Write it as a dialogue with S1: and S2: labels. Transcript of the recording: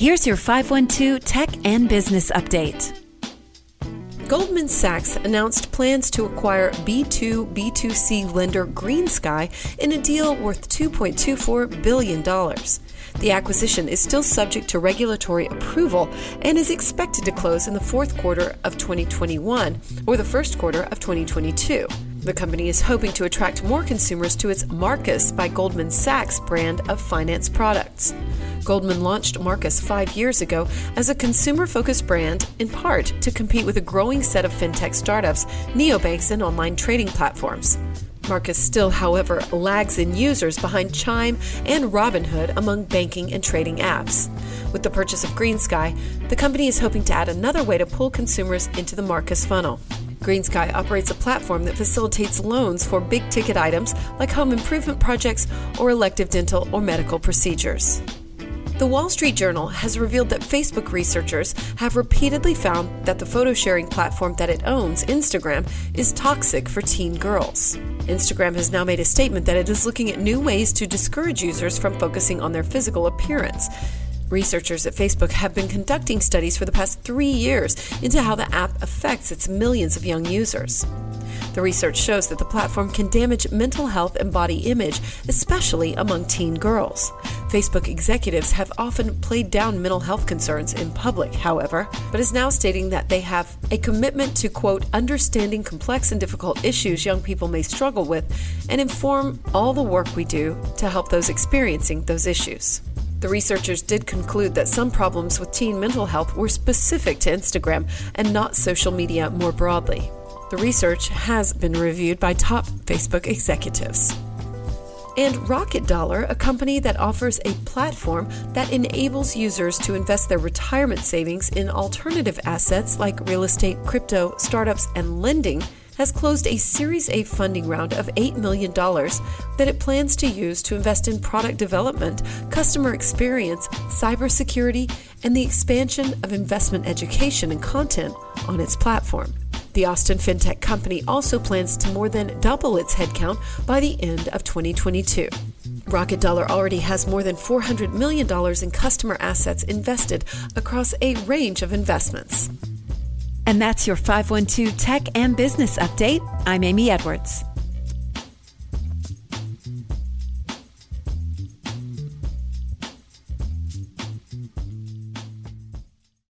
S1: Here's your 512 Tech and Business Update.
S2: Goldman Sachs announced plans to acquire B2 B2C lender GreenSky in a deal worth $2.24 billion. The acquisition is still subject to regulatory approval and is expected to close in the fourth quarter of 2021 or the first quarter of 2022. The company is hoping to attract more consumers to its Marcus by Goldman Sachs brand of finance products. Goldman launched Marcus five years ago as a consumer focused brand, in part to compete with a growing set of fintech startups, neobanks, and online trading platforms. Marcus still, however, lags in users behind Chime and Robinhood among banking and trading apps. With the purchase of GreenSky, the company is hoping to add another way to pull consumers into the Marcus funnel. GreenSky operates a platform that facilitates loans for big ticket items like home improvement projects or elective dental or medical procedures. The Wall Street Journal has revealed that Facebook researchers have repeatedly found that the photo sharing platform that it owns, Instagram, is toxic for teen girls. Instagram has now made a statement that it is looking at new ways to discourage users from focusing on their physical appearance. Researchers at Facebook have been conducting studies for the past three years into how the app affects its millions of young users. The research shows that the platform can damage mental health and body image, especially among teen girls. Facebook executives have often played down mental health concerns in public, however, but is now stating that they have a commitment to, quote, understanding complex and difficult issues young people may struggle with and inform all the work we do to help those experiencing those issues. The researchers did conclude that some problems with teen mental health were specific to Instagram and not social media more broadly. The research has been reviewed by top Facebook executives. And Rocket Dollar, a company that offers a platform that enables users to invest their retirement savings in alternative assets like real estate, crypto, startups, and lending, has closed a Series A funding round of $8 million that it plans to use to invest in product development, customer experience, cybersecurity, and the expansion of investment education and content on its platform. The Austin fintech company also plans to more than double its headcount by the end of 2022. Rocket Dollar already has more than $400 million in customer assets invested across a range of investments.
S1: And that's your 512 Tech and Business Update. I'm Amy Edwards.